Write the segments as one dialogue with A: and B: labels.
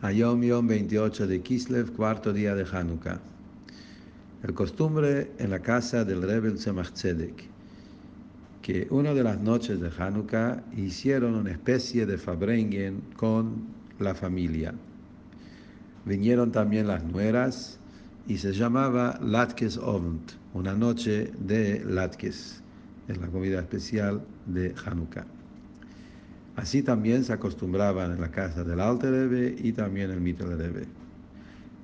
A: Ayom Yom 28 de Kislev, cuarto día de Hanukkah. El costumbre en la casa del Rebel Tzemach Tzedek, que una de las noches de Hanukkah hicieron una especie de Fabrengen con la familia. Vinieron también las nueras y se llamaba Latkes Ovnt, una noche de Latkes, en la comida especial de Hanukkah. Así también se acostumbraban en la casa del Rebbe y también el Mitel Rebbe.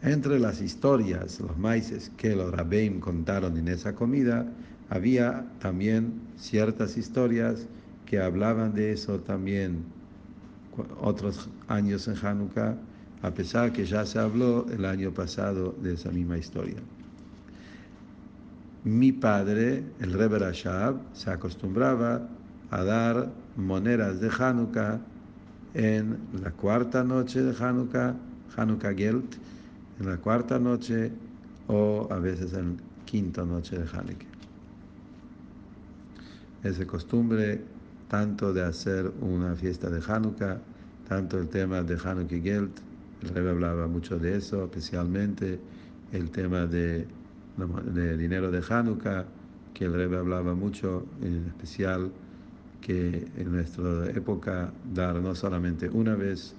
A: Entre las historias, los maices que los Rabbeim contaron en esa comida, había también ciertas historias que hablaban de eso también otros años en Hanukkah, a pesar que ya se habló el año pasado de esa misma historia. Mi padre, el Rebbe Rashab, se acostumbraba a dar monedas de Hanukkah en la cuarta noche de Hanukkah, Hanukkah Gelt, en la cuarta noche o a veces en la quinta noche de Hanukkah. Esa costumbre tanto de hacer una fiesta de Hanukkah, tanto el tema de Hanukkah Gelt, el rey hablaba mucho de eso, especialmente el tema de, de dinero de Hanukkah, que el rey hablaba mucho, en especial que en nuestra época dar no solamente una vez,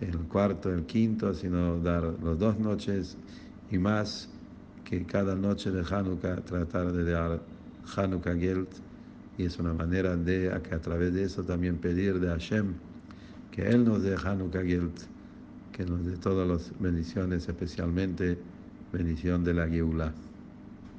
A: el cuarto, el quinto, sino dar las dos noches y más que cada noche de Hanukkah tratar de dar Hanukkah Geld y es una manera de que a través de eso también pedir de Hashem que Él nos dé Hanukkah Geld, que nos dé todas las bendiciones, especialmente bendición de la Geulah.